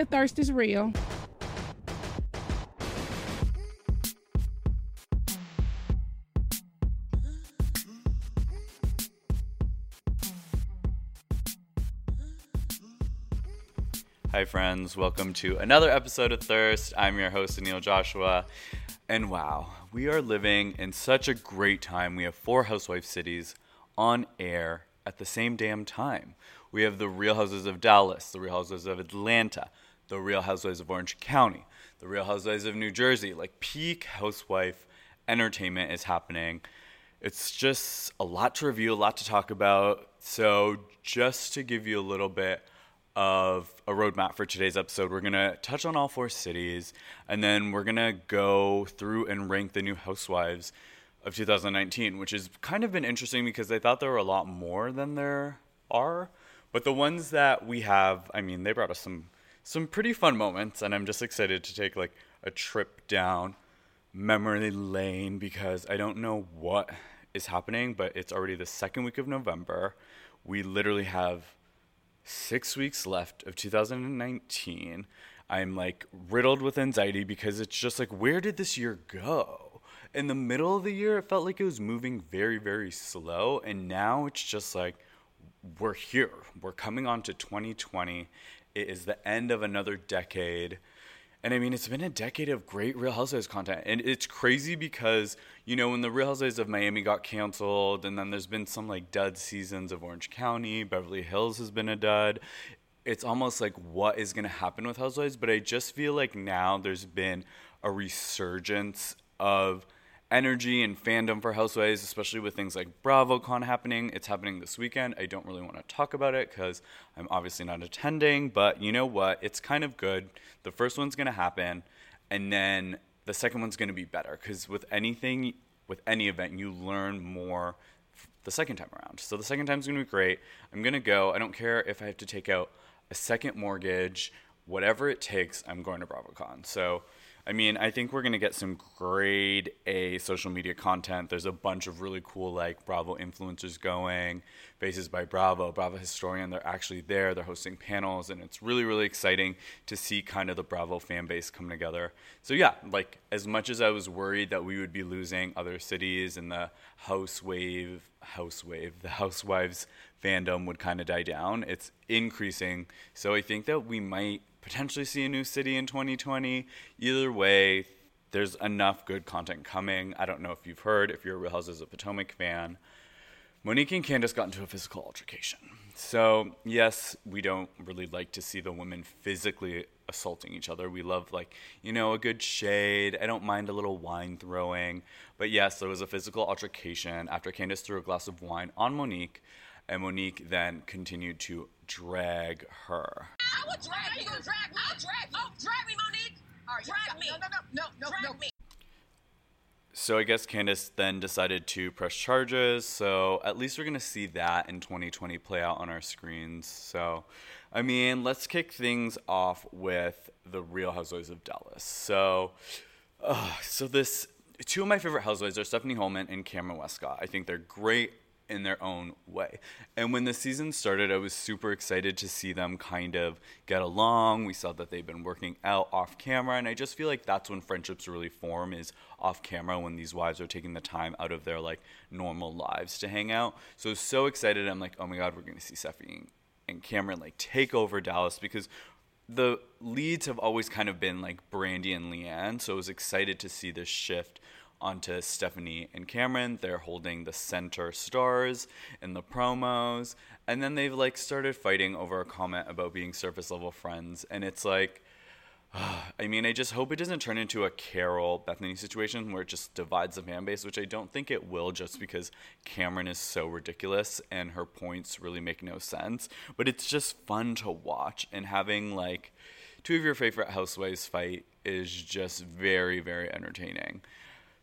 the thirst is real. Hi, friends. Welcome to another episode of Thirst. I'm your host, Anil Joshua. And wow, we are living in such a great time. We have four housewife cities on air at the same damn time. We have the Real Houses of Dallas, the Real Houses of Atlanta, the Real Housewives of Orange County, the Real Housewives of New Jersey. Like peak housewife entertainment is happening. It's just a lot to review, a lot to talk about. So, just to give you a little bit of a roadmap for today's episode. We're going to touch on all four cities, and then we're going to go through and rank the new housewives of 2019, which has kind of been interesting because I thought there were a lot more than there are. But the ones that we have, I mean, they brought us some some pretty fun moments, and I'm just excited to take like a trip down memory lane because I don't know what is happening, but it's already the second week of November. We literally have six weeks left of 2019. I'm like riddled with anxiety because it's just like, where did this year go? In the middle of the year, it felt like it was moving very, very slow. And now it's just like, we're here. We're coming on to 2020. It is the end of another decade. And I mean, it's been a decade of great Real Housewives content. And it's crazy because, you know, when the Real Housewives of Miami got canceled, and then there's been some like dud seasons of Orange County, Beverly Hills has been a dud. It's almost like what is going to happen with Housewives. But I just feel like now there's been a resurgence of energy and fandom for Housewives, especially with things like BravoCon happening. It's happening this weekend. I don't really want to talk about it because I'm obviously not attending, but you know what? It's kind of good. The first one's going to happen, and then the second one's going to be better because with anything, with any event, you learn more the second time around. So the second time's going to be great. I'm going to go. I don't care if I have to take out a second mortgage, whatever it takes, I'm going to BravoCon. So I mean, I think we're going to get some grade A social media content. There's a bunch of really cool, like, Bravo influencers going, Faces by Bravo, Bravo Historian. They're actually there, they're hosting panels, and it's really, really exciting to see kind of the Bravo fan base come together. So, yeah, like, as much as I was worried that we would be losing other cities and the house wave, house wave, the housewives fandom would kind of die down, it's increasing. So, I think that we might potentially see a new city in 2020. Either way, there's enough good content coming. I don't know if you've heard, if you're a Real Houses of Potomac fan, Monique and Candiace got into a physical altercation. So, yes, we don't really like to see the women physically assaulting each other. We love, like, you know, a good shade. I don't mind a little wine throwing. But yes, there was a physical altercation after Candiace threw a glass of wine on Monique, and Monique then continued to drag her. I will drag you. You drag me? I'll drag you. Oh, drag me, Monique. All right, drag me. No, no, no, no, no, drag no. me. So I guess Candiace then decided to press charges. So at least we're gonna see that in 2020 play out on our screens. So, I mean, let's kick things off with the Real Housewives of Dallas. So, uh, so this two of my favorite housewives are Stephanie Hollman and Kameron Westcott. I think they're great in their own way. And when the season started, I was super excited to see them kind of get along. We saw that they've been working out off camera, and I just feel like that's when friendships really form is off camera when these wives are taking the time out of their like normal lives to hang out. So so excited. I'm like, "Oh my god, we're going to see Stephanie and Kameron like take over Dallas because the leads have always kind of been like Brandi and LeeAnne, so I was excited to see this shift onto Stephanie and Kameron. They're holding the center stars in the promos. And then they've like started fighting over a comment about being surface level friends. And it's like, uh, I mean, I just hope it doesn't turn into a Carol Bethany situation where it just divides the fan base, which I don't think it will just because Kameron is so ridiculous and her points really make no sense. But it's just fun to watch. And having like two of your favorite housewives fight is just very, very entertaining.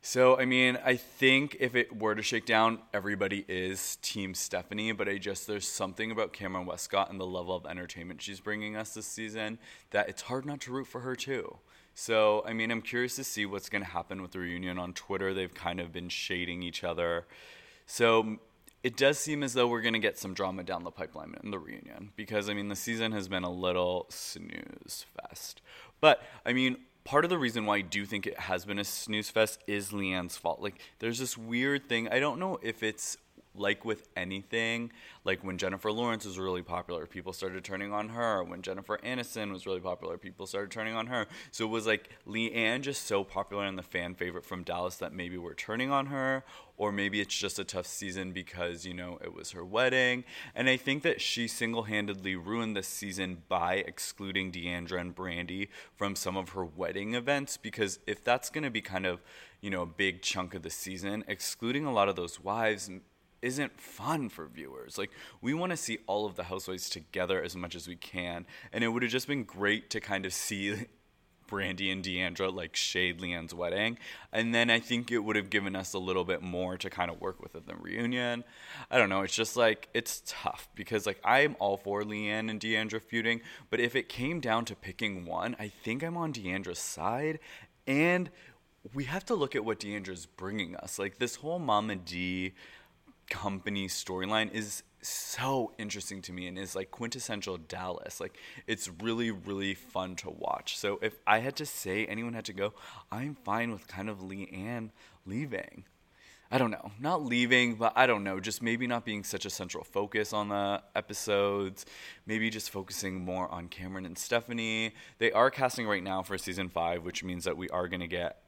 So, I mean, I think if it were to shake down, everybody is Team Stephanie, but I just, there's something about Kameron Westcott and the level of entertainment she's bringing us this season that it's hard not to root for her too. So, I mean, I'm curious to see what's going to happen with the reunion on Twitter. They've kind of been shading each other. So, it does seem as though we're going to get some drama down the pipeline in the reunion because, I mean, the season has been a little snooze fest. But I mean, part of the reason why I do think it has been a snooze fest is LeeAnne's fault. Like, there's this weird thing. I don't know if it's like with anything, like when Jennifer Lawrence was really popular, people started turning on her. When Jennifer Aniston was really popular, people started turning on her. So it was like LeeAnne just so popular and the fan favorite from Dallas that maybe we're turning on her, or maybe it's just a tough season because, you know, it was her wedding. And I think that she single handedly ruined this season by excluding D'Andra and Brandi from some of her wedding events because if that's going to be kind of, you know, a big chunk of the season, excluding a lot of those wives isn't fun for viewers. Like we want to see all of the housewives together as much as we can, and it would have just been great to kind of see Brandi and D'Andra like shade LeeAnne's wedding, and then I think it would have given us a little bit more to kind of work with at the reunion. I don't know. It's just like it's tough because like I'm all for LeeAnne and D'Andra feuding, but if it came down to picking one, I think I'm on D'Andra's side, and we have to look at what D'Andra's bringing us. Like this whole Mama D company storyline is so interesting to me and is like quintessential Dallas. Like it's really really fun to watch. So if I had to say anyone had to go, I'm fine with kind of LeeAnne leaving. I don't know, not leaving, but I don't know, just maybe not being such a central focus on the episodes, maybe just focusing more on Kameron and Stephanie. They are casting right now for season 5, which means that we are going to get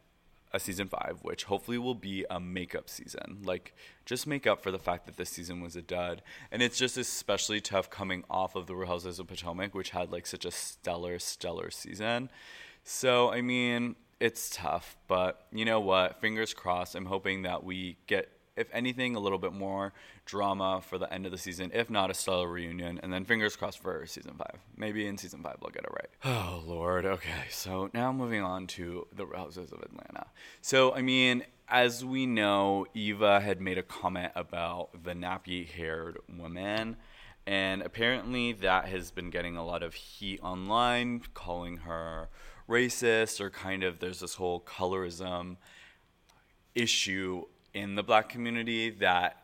a season five, which hopefully will be a makeup season. Like, just make up for the fact that this season was a dud. And it's just especially tough coming off of the Real Houses of Potomac, which had like such a stellar, stellar season. So, I mean, it's tough, but you know what? Fingers crossed. I'm hoping that we get if anything, a little bit more drama for the end of the season, if not a stellar reunion, and then fingers crossed for season five. Maybe in season five they'll get it right. Oh Lord. Okay, so now moving on to the Houses of Atlanta. So I mean, as we know, Eva had made a comment about the nappy-haired woman. And apparently, that has been getting a lot of heat online, calling her racist, or kind of there's this whole colorism issue in the black community that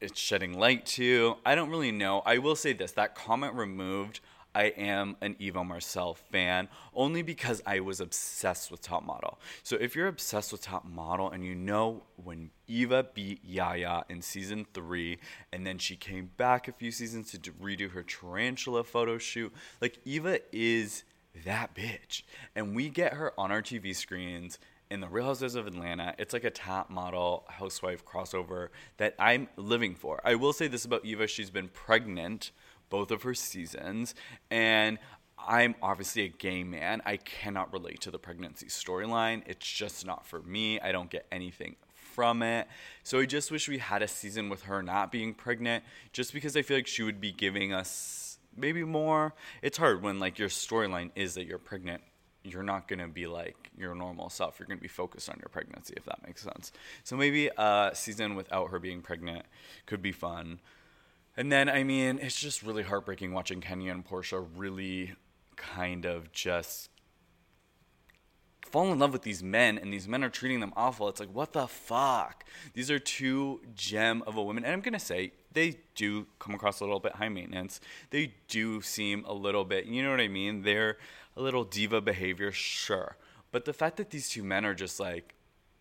it's shedding light to. I don't really know. I will say this that comment removed. I am an Eva Marcille fan only because I was obsessed with Top Model. So if you're obsessed with Top Model and you know when Eva beat Yaya in season three, and then she came back a few seasons to redo her tarantula photo shoot, like Eva is that bitch. And we get her on our TV screens in the Real Houses of Atlanta. It's like a top model housewife crossover that I'm living for. I will say this about Eva: she's been pregnant both of her seasons, and I'm obviously a gay man. I cannot relate to the pregnancy storyline. It's just not for me. I don't get anything from it. So I just wish we had a season with her not being pregnant, just because I feel like she would be giving us maybe more. It's hard when like your storyline is that you're pregnant you're not going to be like your normal self. You're going to be focused on your pregnancy, if that makes sense. So maybe a season without her being pregnant could be fun. And then, I mean, it's just really heartbreaking watching Kenya and Porsha really kind of just fall in love with these men and these men are treating them awful. It's like, what the fuck? These are two gem of a women. And I'm going to say, they do come across a little bit high maintenance. They do seem a little bit, you know what I mean? They're a little diva behavior, sure. But the fact that these two men are just like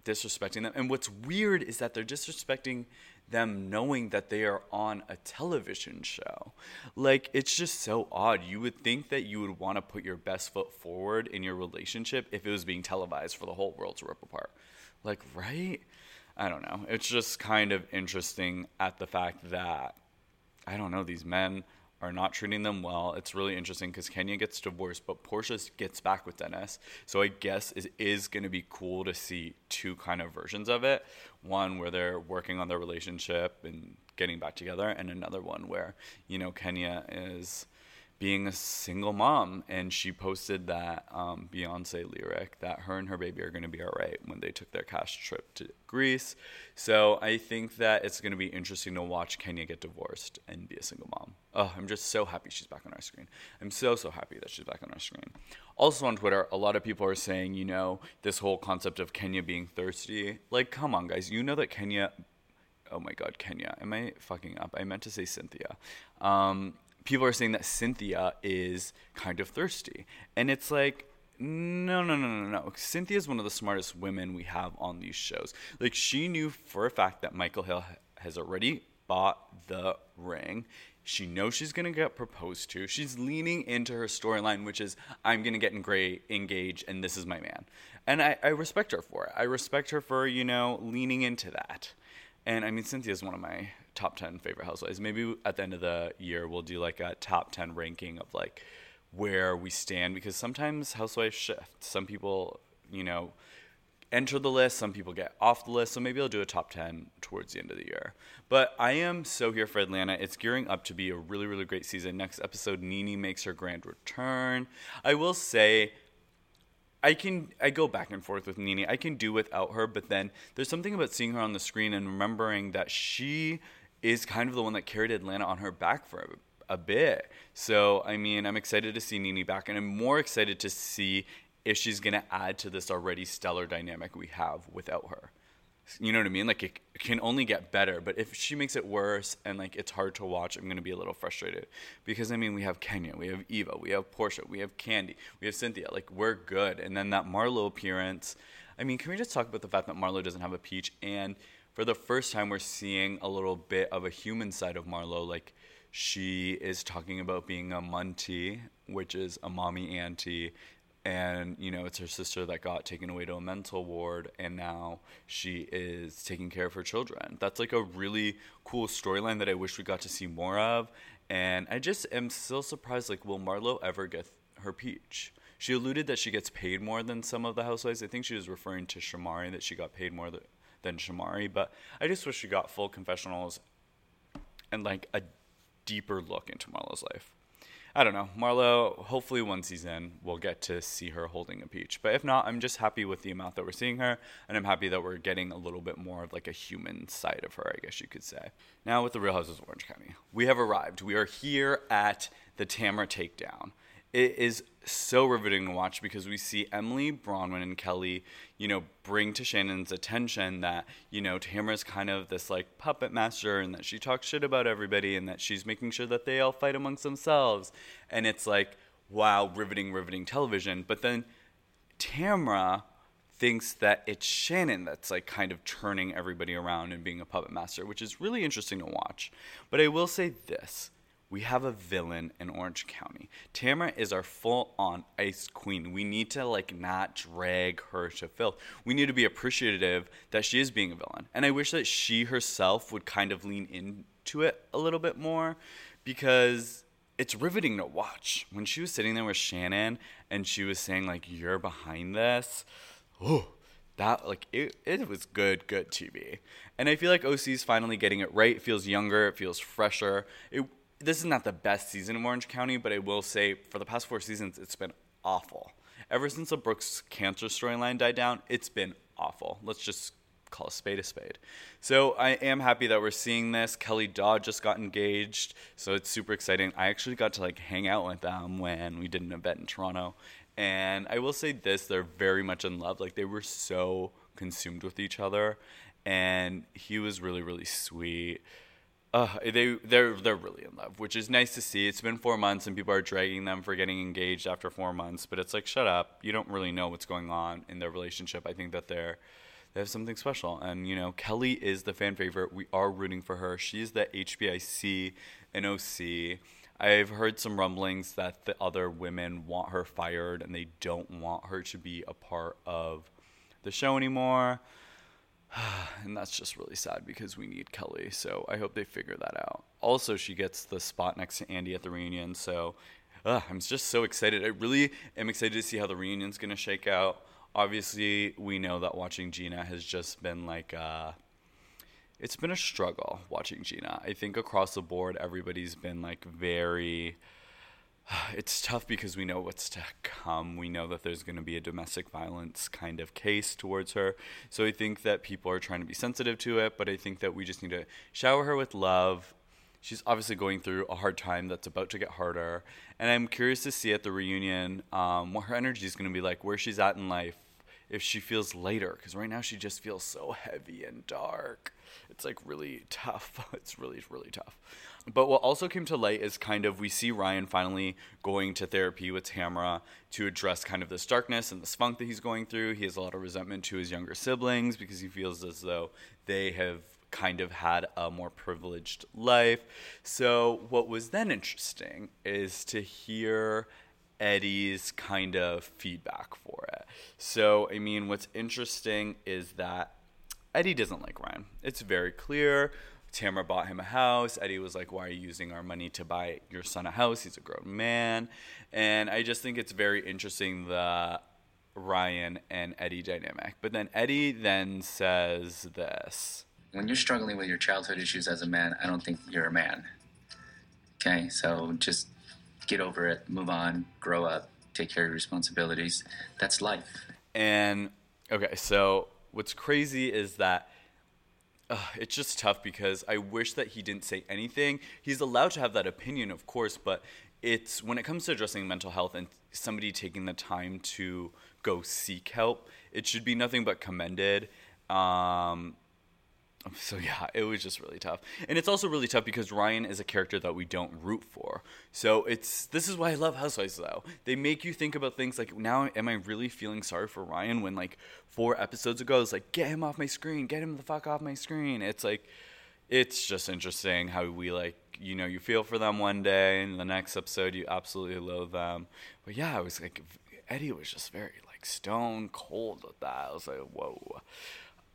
disrespecting them, and what's weird is that they're disrespecting them knowing that they are on a television show. Like, it's just so odd. You would think that you would want to put your best foot forward in your relationship if it was being televised for the whole world to rip apart. Like, right? I don't know. It's just kind of interesting at the fact that, I don't know, these men are not treating them well. It's really interesting because Kenya gets divorced, but Porsha gets back with Dennis. So I guess it is going to be cool to see two kind of versions of it. One where they're working on their relationship and getting back together, and another one where, you know, Kenya is being a single mom. And she posted that um, Beyonce lyric that her and her baby are going to be all right when they took their cash trip to Greece. So I think that it's going to be interesting to watch Kenya get divorced and be a single mom. Oh, I'm just so happy she's back on our screen. I'm so, so happy that she's back on our screen. Also on Twitter, a lot of people are saying, you know, this whole concept of Kenya being thirsty. Like, come on, guys. You know that Kenya oh my god, Kenya. Am I fucking up? I meant to say Cynthia. Um, people are saying that Cynthia is kind of thirsty. And it's like, No, no, no, no, no. Cynthia is one of the smartest women we have on these shows. Like, she knew for a fact that Michael Hill has already bought the ring. She knows she's going to get proposed to. She's leaning into her storyline, which is, I'm going to get engaged and this is my man. And I, I respect her for it. I respect her for, you know, leaning into that. And I mean, Cynthia is one of my top 10 favorite housewives. Maybe at the end of the year, we'll do like a top 10 ranking of like where we stand because sometimes housewives shift. Some people, you know, enter the list, some people get off the list. So maybe I'll do a top 10 towards the end of the year. But I am so here for Atlanta. It's gearing up to be a really, really great season. Next episode, Nene makes her grand return. I will say, I can I go back and forth with Nene. I can do without her, but then there's something about seeing her on the screen and remembering that she is kind of the one that carried Atlanta on her back for a, a bit. So I mean, I'm excited to see Nene back, and I'm more excited to see if she's gonna add to this already stellar dynamic we have without her. You know what I mean? Like it, can only get better, but if she makes it worse and like it's hard to watch, I'm gonna be a little frustrated because I mean we have Kenya, we have Eva, we have Porsha, we have Candy, we have Cynthia. Like we're good, and then that Marlo appearance. I mean, can we just talk about the fact that Marlo doesn't have a peach and for the first time we're seeing a little bit of a human side of Marlo. Like she is talking about being a muntie, which is a mommy auntie, and you know it's her sister that got taken away to a mental ward and now she is taking care of her children. That's like a really cool storyline that i wish we got to see more of. And i just am still surprised like will marlo ever get her peach? She alluded that she gets paid more than some of the housewives. I think she was referring to shamari that she got paid more than shamari but i just wish she got full confessionals and like a deeper look into marlo's life I don't know. Marlo, hopefully one season we'll get to see her holding a peach. But if not, I'm just happy with the amount that we're seeing her, and I'm happy that we're getting a little bit more of like a human side of her, I guess you could say. Now with the Real Houses of Orange County, we have arrived. We are here at the Tamra takedown it is so riveting to watch because we see Emily, Bronwyn and Kelly, you know, bring to Shannon's attention that, you know, Tamra's kind of this like puppet master and that she talks shit about everybody and that she's making sure that they all fight amongst themselves. And it's like, wow, riveting, riveting television. But then Tamra thinks that it's Shannon that's like kind of turning everybody around and being a puppet master, which is really interesting to watch. But I will say this we have a villain in Orange County. Tamra is our full on ice queen. We need to like not drag her to filth. We need to be appreciative that she is being a villain. And I wish that she herself would kind of lean into it a little bit more because it's riveting to watch. When she was sitting there with Shannon and she was saying like you're behind this, oh, that like it, it was good good TV. And I feel like OC is finally getting it right. It feels younger, it feels fresher. It this is not the best season of Orange County, but I will say for the past four seasons, it's been awful. Ever since the Brooks cancer storyline died down, it's been awful. Let's just call a spade a spade. So I am happy that we're seeing this. Kelly Dodd just got engaged, so it's super exciting. I actually got to like hang out with them when we did an event in Toronto, and I will say this: they're very much in love. Like they were so consumed with each other, and he was really really sweet uh, they they're they're really in love, which is nice to see. It's been four months, and people are dragging them for getting engaged after four months. But it's like, shut up! You don't really know what's going on in their relationship. I think that they're they have something special, and you know, Kelly is the fan favorite. We are rooting for her. She's the HBIC and OC. I've heard some rumblings that the other women want her fired, and they don't want her to be a part of the show anymore. and that's just really sad because we need Kelly. So I hope they figure that out. Also, she gets the spot next to Andy at the reunion. So uh, I'm just so excited. I really am excited to see how the reunion's going to shake out. Obviously, we know that watching Gina has just been like, uh, it's been a struggle watching Gina. I think across the board, everybody's been like very it's tough because we know what's to come. We know that there's going to be a domestic violence kind of case towards her. So I think that people are trying to be sensitive to it, but I think that we just need to shower her with love. She's obviously going through a hard time that's about to get harder. And I'm curious to see at the reunion um, what her energy is going to be like, where she's at in life. if she feels lighter because right now she just feels so heavy and dark. It's like really tough. It's really really tough. But what also came to light is kind of we see Ryan finally going to therapy with Tamra to address kind of this darkness and this funk that he's going through. He has a lot of resentment to his younger siblings because he feels as though they have kind of had a more privileged life. So, what was then interesting is to hear Eddie's kind of feedback for it. So, I mean, what's interesting is that Eddie doesn't like Ryan. It's very clear. Tamra bought him a house. Eddie was like, Why are you using our money to buy your son a house? He's a grown man. And I just think it's very interesting the Ryan and Eddie dynamic. But then Eddie then says this when you're struggling with your childhood issues as a man, I don't think you're a man. Okay, so just get over it, move on, grow up, take care of your responsibilities. That's life. And okay, so what's crazy is that uh, it's just tough because I wish that he didn't say anything. He's allowed to have that opinion, of course, but it's when it comes to addressing mental health and somebody taking the time to go seek help, it should be nothing but commended. Um, so yeah, it was just really tough. And it's also really tough because Ryan is a character that we don't root for. So it's this is why I love Housewives though. They make you think about things like now am I really feeling sorry for Ryan when like four episodes ago it's like get him off my screen, get him the fuck off my screen. It's like it's just interesting how we like you know you feel for them one day and the next episode you absolutely loathe them. But yeah, I was like Eddie was just very like stone cold with that. I was like, whoa.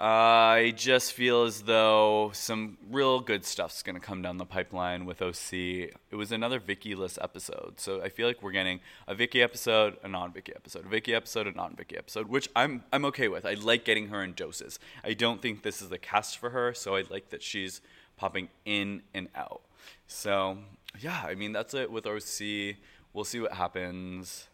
I just feel as though some real good stuff's going to come down the pipeline with OC. It was another Vicki-less episode, so I feel like we're getting a Vicki episode, a non-Vicki episode, a Vicki episode, a non-Vicki episode, which I'm I'm okay with. I like getting her in doses. I don't think this is the cast for her, so I like that she's popping in and out. So yeah, I mean that's it with OC. We'll see what happens.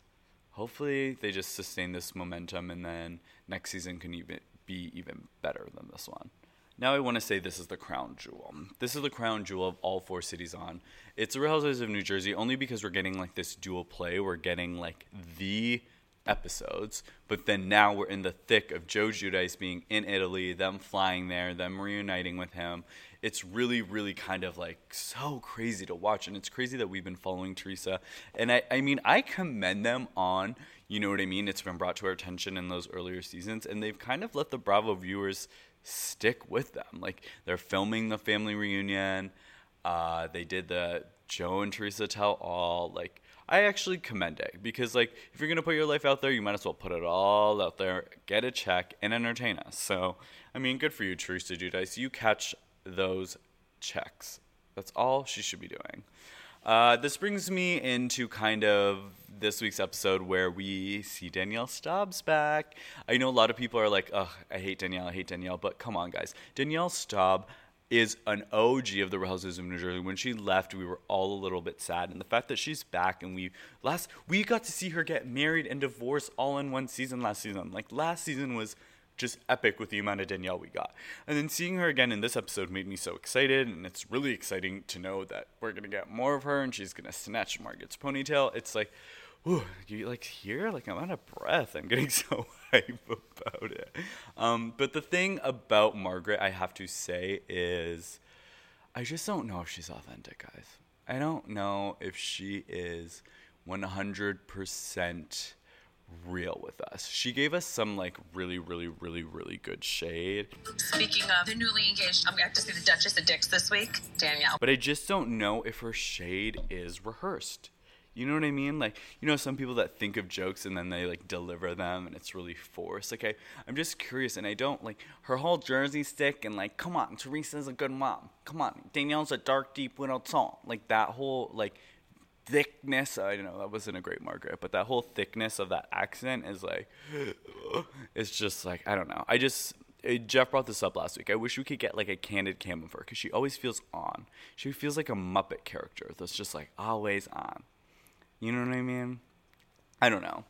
Hopefully they just sustain this momentum, and then next season can even be even better than this one. Now I want to say this is the crown jewel. This is the crown jewel of all four cities on. It's the Real Housewives of New Jersey only because we're getting like this dual play. We're getting like the episodes, but then now we're in the thick of Joe Giudice being in Italy, them flying there, them reuniting with him. It's really, really kind of like so crazy to watch, and it's crazy that we've been following Teresa. And I, I mean, I commend them on you know what I mean? It's been brought to our attention in those earlier seasons, and they've kind of let the Bravo viewers stick with them. Like they're filming the family reunion. Uh, they did the Joe and Teresa tell all. Like I actually commend it because like if you're gonna put your life out there, you might as well put it all out there, get a check, and entertain us. So I mean, good for you, Teresa Giudice. You catch those checks. That's all she should be doing. Uh, this brings me into kind of this week's episode where we see Danielle Staub's back. I know a lot of people are like, "Ugh, I hate Danielle, I hate Danielle," but come on, guys, Danielle Staub is an OG of the Real Housewives of New Jersey. When she left, we were all a little bit sad, and the fact that she's back and we last we got to see her get married and divorced all in one season last season. Like last season was just epic with the amount of Danielle we got. And then seeing her again in this episode made me so excited, and it's really exciting to know that we're gonna get more of her, and she's gonna snatch Margaret's ponytail. It's like, ooh, you like here, like I'm out of breath. I'm getting so hype about it. Um, but the thing about Margaret, I have to say, is I just don't know if she's authentic, guys. I don't know if she is 100% real with us. She gave us some like really, really, really, really good shade. Speaking of the newly engaged, I'm going to have to see the Duchess of Dix this week, Danielle. But I just don't know if her shade is rehearsed. You know what I mean? Like, you know, some people that think of jokes and then they like deliver them and it's really forced. Like, I'm just curious and I don't like her whole Jersey stick and like, come on, Teresa's a good mom. Come on, Danielle's a dark, deep, widowed soul. Like, that whole, like, thickness. I don't know that wasn't a great Margaret, but that whole thickness of that accent is like, it's just like I don't know. I just uh, Jeff brought this up last week. I wish we could get like a candid cam of her because she always feels on. She feels like a Muppet character that's just like always on. You know what I mean? I don't know.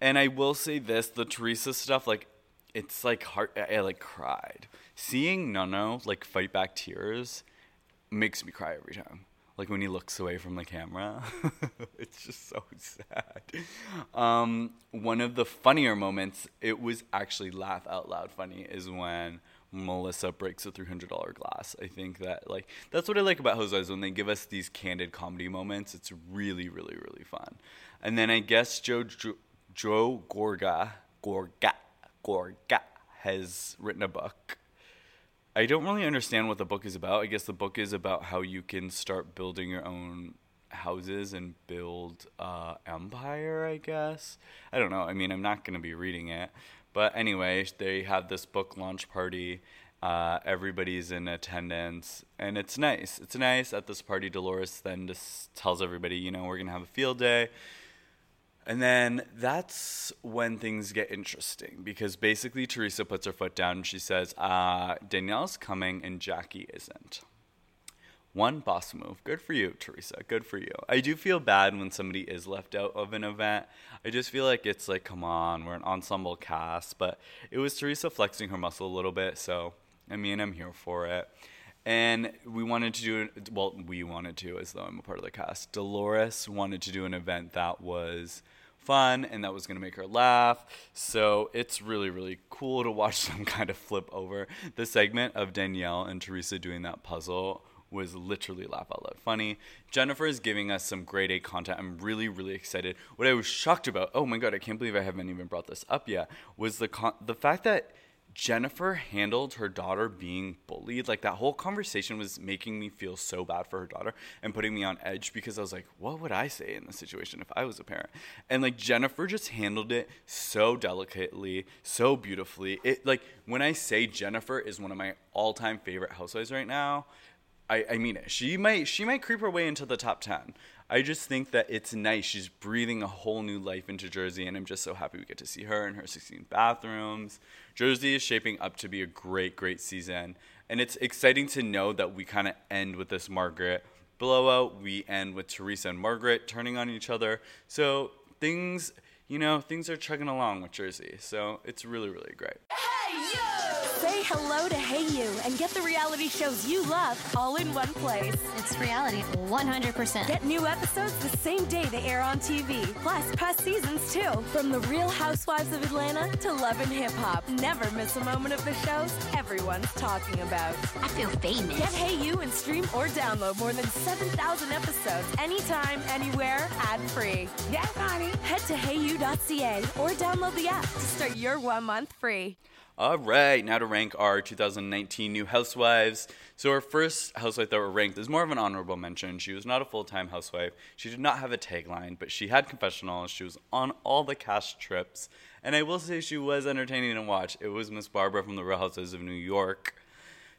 And I will say this: the Teresa stuff, like, it's like heart. I, I like cried seeing Nonno like fight back tears makes me cry every time. like when he looks away from the camera. it's just so sad. Um, one of the funnier moments, it was actually laugh out loud funny, is when Melissa breaks a three hundred dollar glass. I think that like that's what I like about Housewives when they give us these candid comedy moments. It's really, really, really fun. And then I guess Joe Joe, Joe Gorga Gorga Gorga has written a book I don't really understand what the book is about. I guess the book is about how you can start building your own houses and build uh, empire. I guess I don't know. I mean, I'm not going to be reading it, but anyway, they have this book launch party. Uh, everybody's in attendance, and it's nice. It's nice at this party. Dolores then just tells everybody, you know, we're gonna have a field day. And then that's when things get interesting because basically Teresa puts her foot down and she says, uh, Danielle's coming and Jackie isn't. One boss move. Good for you, Teresa. Good for you. I do feel bad when somebody is left out of an event. I just feel like it's like, come on, we're an ensemble cast. But it was Teresa flexing her muscle a little bit. So, I mean, I'm here for it. And we wanted to do, well, we wanted to, as though I'm a part of the cast. Dolores wanted to do an event that was fun and that was going to make her laugh. So it's really, really cool to watch them kind of flip over. The segment of Danielle and Teresa doing that puzzle was literally laugh out loud funny. Jennifer is giving us some grade A content. I'm really, really excited. What I was shocked about, oh my god, I can't believe I haven't even brought this up yet, was the con- the fact that Jennifer handled her daughter being bullied. Like that whole conversation was making me feel so bad for her daughter and putting me on edge because I was like, what would I say in this situation if I was a parent? And like Jennifer just handled it so delicately, so beautifully. It like when I say Jennifer is one of my all-time favorite housewives right now, I, I mean it. She might she might creep her way into the top ten. I just think that it's nice. She's breathing a whole new life into Jersey, and I'm just so happy we get to see her in her 16 bathrooms. Jersey is shaping up to be a great, great season, and it's exciting to know that we kind of end with this Margaret blowout. We end with Teresa and Margaret turning on each other. So things, you know, things are chugging along with Jersey. So it's really, really great. Say hello to Hey You and get the reality shows you love all in one place. It's reality 100%. Get new episodes the same day they air on TV, plus past seasons too. From The Real Housewives of Atlanta to Love and Hip Hop. Never miss a moment of the shows everyone's talking about. I feel famous. Get Hayu and stream or download more than 7,000 episodes anytime, anywhere, ad free. Yes, honey. Head to hayu.ca or download the app to start your one month free. All right, now to rank our 2019 new housewives. So, our first housewife that were ranked is more of an honorable mention. She was not a full time housewife. She did not have a tagline, but she had confessionals. She was on all the cast trips. And I will say she was entertaining to watch. It was Miss Barbara from the Real Housewives of New York.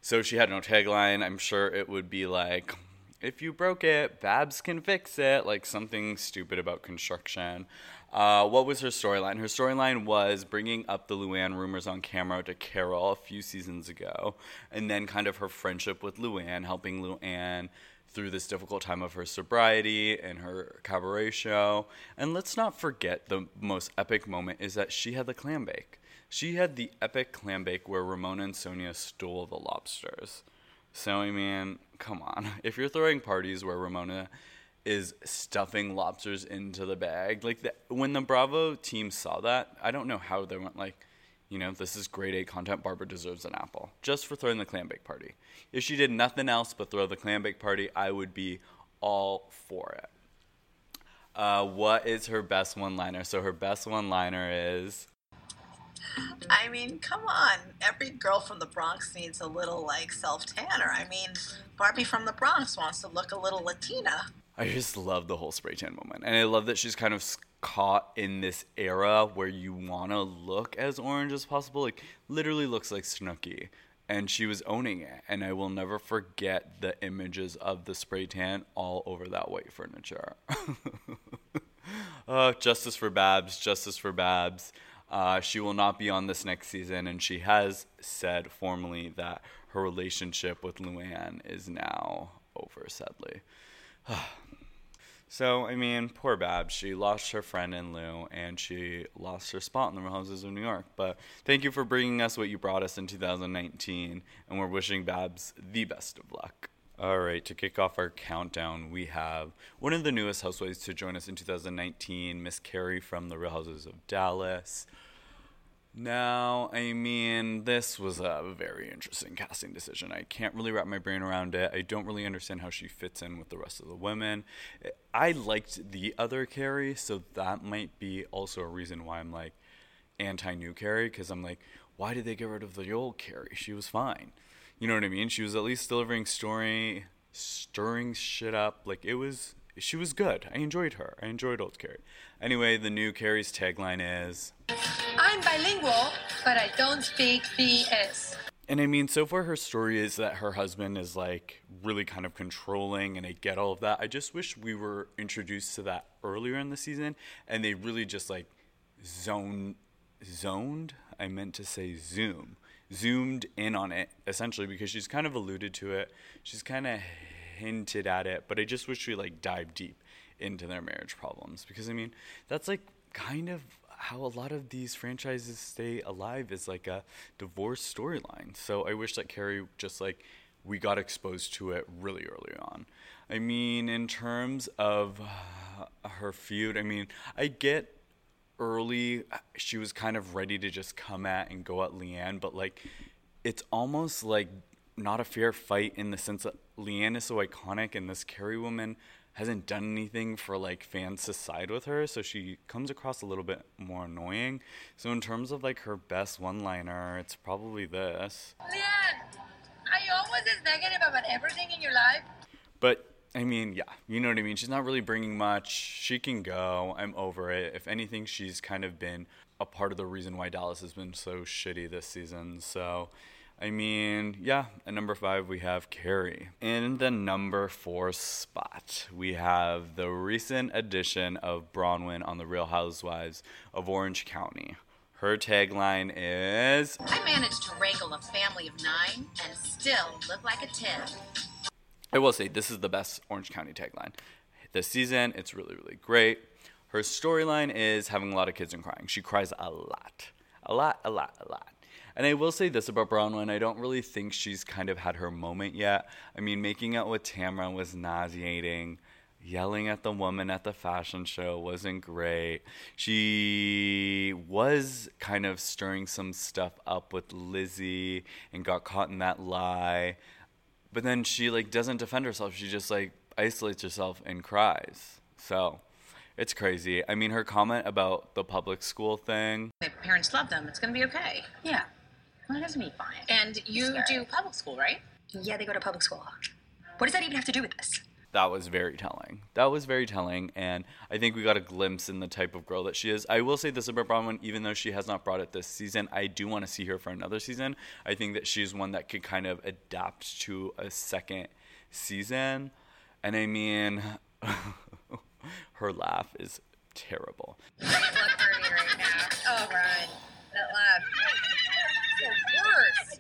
So, she had no tagline. I'm sure it would be like, if you broke it, Babs can fix it, like something stupid about construction. Uh, what was her storyline? Her storyline was bringing up the Luann rumors on camera to Carol a few seasons ago, and then kind of her friendship with Luann, helping Luann through this difficult time of her sobriety and her cabaret show. And let's not forget the most epic moment is that she had the clam bake. She had the epic clam bake where Ramona and Sonja stole the lobsters. So, I mean, come on. If you're throwing parties where Ramona is stuffing lobsters into the bag. Like the, when the Bravo team saw that, I don't know how they went like, you know, this is grade A content. Barbara deserves an apple just for throwing the clam bake party. If she did nothing else but throw the clam bake party, I would be all for it. Uh, what is her best one liner? So her best one liner is. I mean, come on. Every girl from the Bronx needs a little like self tanner. I mean, Barbie from the Bronx wants to look a little Latina. I just love the whole spray tan moment. And I love that she's kind of caught in this era where you want to look as orange as possible. Like, literally looks like Snooki. And she was owning it. And I will never forget the images of the spray tan all over that white furniture. uh, justice for Babs, justice for Babs. Uh, she will not be on this next season. And she has said formally that her relationship with Luann is now over, sadly. so, I mean, poor Babs. She lost her friend in Lou, and she lost her spot in the Real Houses of New York. But thank you for bringing us what you brought us in 2019, and we're wishing Babs the best of luck. All right, to kick off our countdown, we have one of the newest housewives to join us in 2019, Miss Kary from The Real Houses of Dallas. Now, I mean, this was a very interesting casting decision. I can't really wrap my brain around it. I don't really understand how she fits in with the rest of the women. I liked the other Cary, so that might be also a reason why I'm like anti new Kary, because I'm like, why did they get rid of the old Cary? She was fine. You know what I mean? She was at least delivering story, stirring shit up. Like it was, she was good. I enjoyed her. I enjoyed old Cary. Anyway, the new Kary's tagline is, I'm bilingual, but I don't speak BS. and I mean, so far her story is that her husband is like really kind of controlling, and I get all of that. I just wish we were introduced to that earlier in the season, and they really just like zone zoned. I meant to say zoom, zoomed in on it essentially because she's kind of alluded to it. She's kind of hinted at it, but I just wish we like dive deep into their marriage problems because I mean that's like kind of how a lot of these franchises stay alive is like a divorce storyline. So I wish that Kary just like we got exposed to it really early on. I mean, in terms of her feud, I mean, I get early she was kind of ready to just come at and go at LeeAnne, but like it's almost like not a fair fight in the sense that LeeAnne is so iconic and this Kary woman hasn't done anything for like fans to side with her, so she comes across a little bit more annoying. So in terms of like her best one-liner, it's probably this. LeeAnne, are you always this negative about everything in your life? But I mean, yeah, you know what I mean. She's not really bringing much. She can go. I'm over it. If anything, she's kind of been a part of the reason why Dallas has been so shitty this season. So, I mean, yeah, at number five, we have Kary. In the number four spot, we have the recent addition of Bronwyn on The Real Housewives of Orange County. Her tagline is I managed to wrangle a family of nine and still look like a 10. I will say this is the best Orange County tagline. This season, it's really, really great. Her storyline is having a lot of kids and crying. She cries a lot. A lot, a lot, a lot. And I will say this about Bronwyn, I don't really think she's kind of had her moment yet. I mean, making out with Tamra was nauseating. Yelling at the woman at the fashion show wasn't great. She was kind of stirring some stuff up with Lizzie and got caught in that lie but then she like doesn't defend herself she just like isolates herself and cries so it's crazy i mean her comment about the public school thing My parents love them. It's going to be okay. Yeah. Well, it doesn't mean fine. And you do public school, right? Yeah, they go to public school. What does that even have to do with this? that was very telling that was very telling and i think we got a glimpse in the type of girl that she is i will say this about bronwyn even though she has not brought it this season i do want to see her for another season i think that she's one that could kind of adapt to a second season and i mean her laugh is terrible Look for me right now. Oh, Brian, that laugh. It's the worst.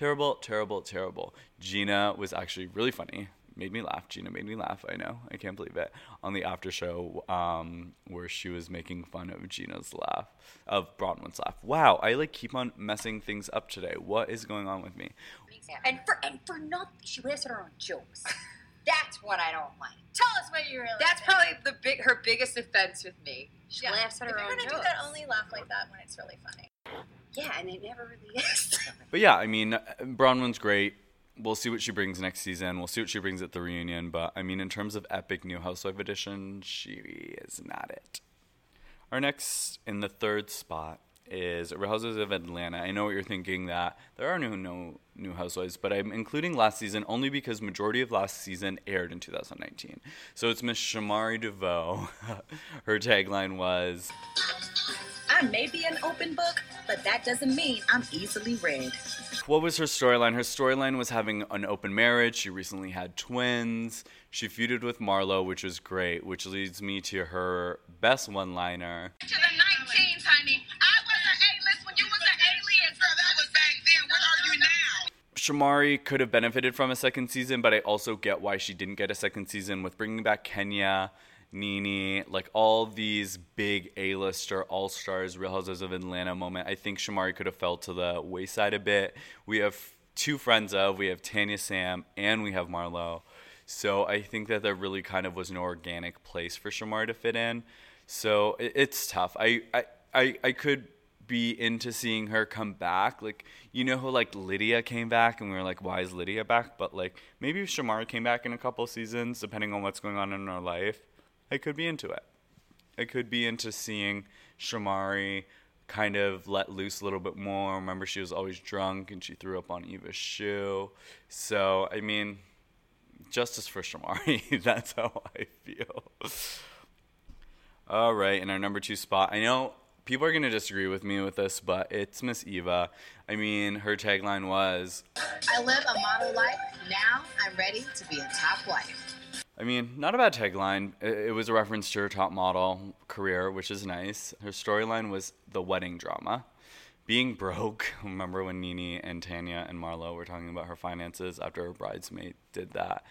Terrible, terrible, terrible. Gina was actually really funny. Made me laugh. Gina made me laugh. I know. I can't believe it. On the after show, um, where she was making fun of Gina's laugh, of Bronwyn's laugh. Wow, I like keep on messing things up today. What is going on with me? And for and for nothing, she laughs at her own jokes. That's what I don't like. Tell us what you really That's probably the big her biggest offense with me. She laughs at her If her you're gonna jokes. do that, only laugh like that when it's really funny. Yeah, and it never really is. But yeah, I mean, Bronwyn's great. We'll see what she brings next season. We'll see what she brings at the reunion. But I mean, in terms of epic new housewife edition, she is not it. Our next in the third spot is Real Housewives of Atlanta. I know what you're thinking that there are no no new housewives, but I'm including last season only because majority of last season aired in 2019. So it's Miss Shamari DeVoe. Her tagline was I may be an open book, but that doesn't mean I'm easily read. What was her storyline? Her storyline was having an open marriage. She recently had twins. She feuded with Marlo, which was great, which leads me to her best one liner. To the 19s, honey. I was an A-list when you was an alien. Girl, that was back then. What are you now? Shamari could have benefited from a second season, but I also get why she didn't get a second season with bringing back Kenya Nene, like all these big A-lister all-stars, Real Housewives of Atlanta moment. I think Shamari could have fell to the wayside a bit. We have two friends of, we have Tanya Sam and we have Marlo. So I think that there really kind of was an organic place for Shamari to fit in. So it, it's tough. I, I, I, I could be into seeing her come back. Like you know how like Lydia came back and we were like, why is Lydia back? But like maybe if Shamari came back in a couple seasons, depending on what's going on in her life, I could be into it. I could be into seeing Shamari kind of let loose a little bit more. Remember, she was always drunk and she threw up on Eva's shoe. So I mean, justice for Shamari. That's how I feel. All right, in our number two spot, I know people are going to disagree with me with this, but it's Miss Eva. I mean, her tagline was I live a model life. Now I'm ready to be a top wife. I mean, not a bad tagline. It, was a reference to her top model career, which is nice. Her storyline was the wedding drama. Being broke, remember when Nene and Tanya and Marlo were talking about her finances after her bridesmaid did that?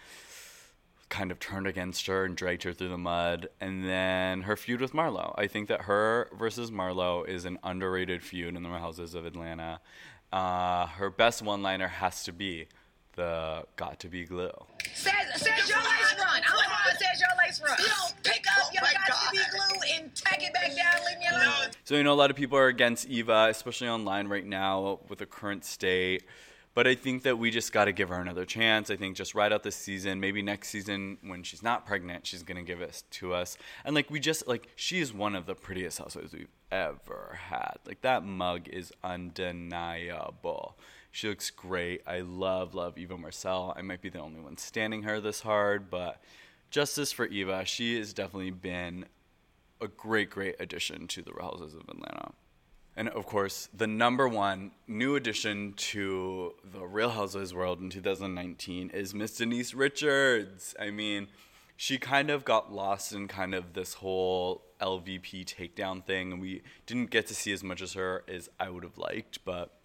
kind of turned against her and dragged her through the mud. And then her feud with Marlo. I think that her versus Marlo is an underrated feud in the Houses of Atlanta. Uh, her best one liner has to be the got to be glue. Says, says lace run. I'm on says your lace run. You don't pick up oh your got glue and tack it back down, leave me alone. So, you know, a lot of people are against Eva, especially online right now with the current state. But I think that we just got to give her another chance. I think just ride out this season. Maybe next season, when she's not pregnant, she's gonna give it to us. And like we just like she is one of the prettiest housewives we've ever had. Like that mug is undeniable. She looks great. I love love Eva Marcille. I might be the only one standing her this hard, but justice for Eva. She has definitely been a great, great addition to the Real Houses of Atlanta. And of course, the number one new addition to the Real Housewives world in 2019 is Miss Denise Richards. I mean, she kind of got lost in kind of this whole LVP takedown thing, and we didn't get to see as much as her as I would have liked, but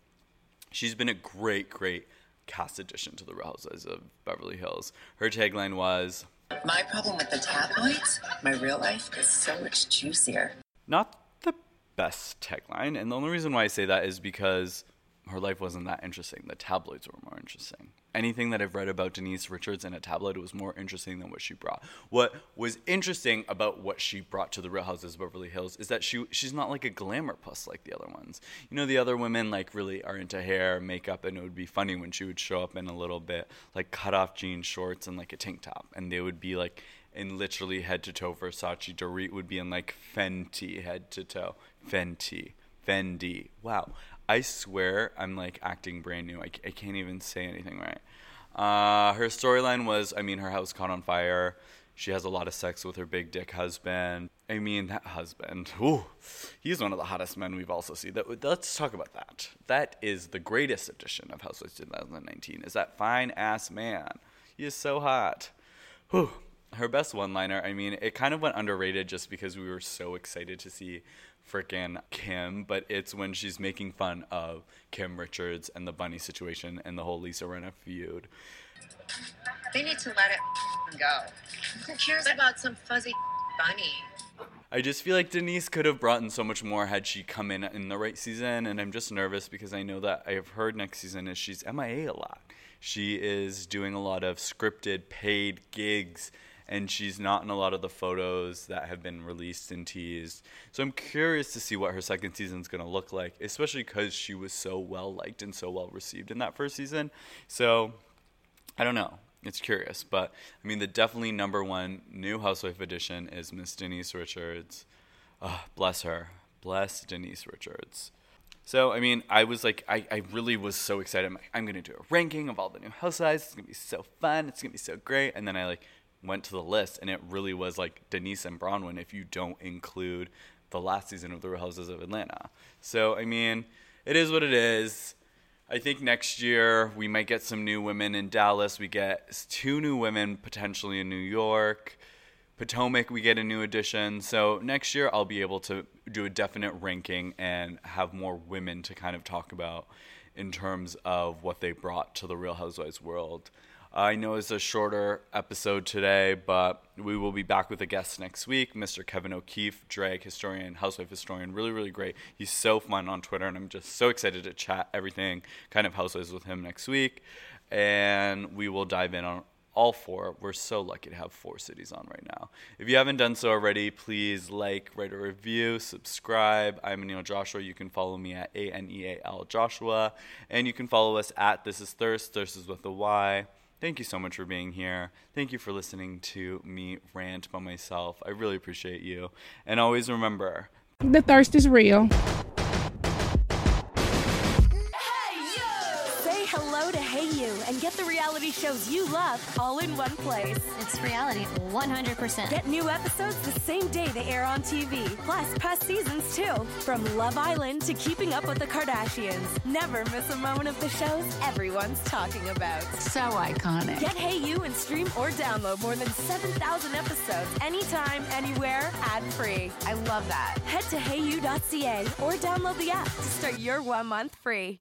she's been a great, great cast addition to the Real Housewives of Beverly Hills. Her tagline was My problem with the tabloids, my real life is so much juicier. Not the best tagline. And the only reason why I say that is because her life wasn't that interesting. The tabloids were more interesting. Anything that I've read about Denise Richards in a tabloid was more interesting than what she brought. What was interesting about what she brought to the Real Houses of Beverly Hills is that she she's not like a glamour puss like the other ones. You know, the other women like really are into hair, makeup, and it would be funny when she would show up in a little bit like cut off jean shorts and like a tank top, and they would be like in literally head to toe Versace. Dorit would be in like Fenty head to toe. Fenty. Fendi. Wow. I swear I'm like acting brand new. I, I can't even say anything right. Uh, her storyline was I mean, her house caught on fire. She has a lot of sex with her big dick husband. I mean, that husband, ooh, he's one of the hottest men we've also seen. That, let's talk about that. That is the greatest edition of Housewives 2019. Is that fine ass man? He is so hot. Whew her best one liner, I mean, it kind of went underrated just because we were so excited to see freaking Kim, but it's when she's making fun of Kim Richards and the bunny situation and the whole Lisa Rinna feud. They need to let it go. Who cares about some fuzzy bunny? I just feel like Denise could have brought in so much more had she come in in the right season, and I'm just nervous because I know that I have heard next season is she's MIA a lot. She is doing a lot of scripted, paid gigs and she's not in a lot of the photos that have been released and teased. So I'm curious to see what her second season is going to look like, especially because she was so well liked and so well received in that first season. So I don't know. It's curious, but I mean, the definitely number one new housewife edition is Miss Denise Richards. Oh, bless her. Bless Denise Richards. So, I mean, I was like, I, I really was so excited. I'm, like, I'm going to do a ranking of all the new housewives. It's going to be so fun. It's going to be so great. And then I like went to the list, and it really was like Denise and Braunwyn if you don't include the last season of The Real Houses of Atlanta. So, I mean, it is what it is. I think next year we might get some new women in Dallas. We get two new women potentially in New York. Potomac, we get a new addition. So next year I'll be able to do a definite ranking and have more women to kind of talk about in terms of what they brought to the Real Housewives world. I know it's a shorter episode today, but we will be back with a guest next week, Mr. Kevin O'Keeffe, drag historian, housewife historian. Really, really great. He's so fun on Twitter, and I'm just so excited to chat everything kind of housewives with him next week. And we will dive in on all four. We're so lucky to have four cities on right now. If you haven't done so already, please like, write a review, subscribe. I'm Aneal Joshua. You can follow me at A N E A L Joshua. And you can follow us at This Is Thirst. Thirst is with a Y. Thank you so much for being here. Thank you for listening to me rant by myself. I really appreciate you. And always remember the thirst is real. Reality shows you love all in one place. It's reality 100%. Get new episodes the same day they air on TV, plus past seasons too. From Love Island to Keeping Up with the Kardashians. Never miss a moment of the shows everyone's talking about. So iconic. Get Hayu and stream or download more than 7,000 episodes anytime, anywhere, ad free. I love that. Head to hayu.ca or download the app to start your one month free.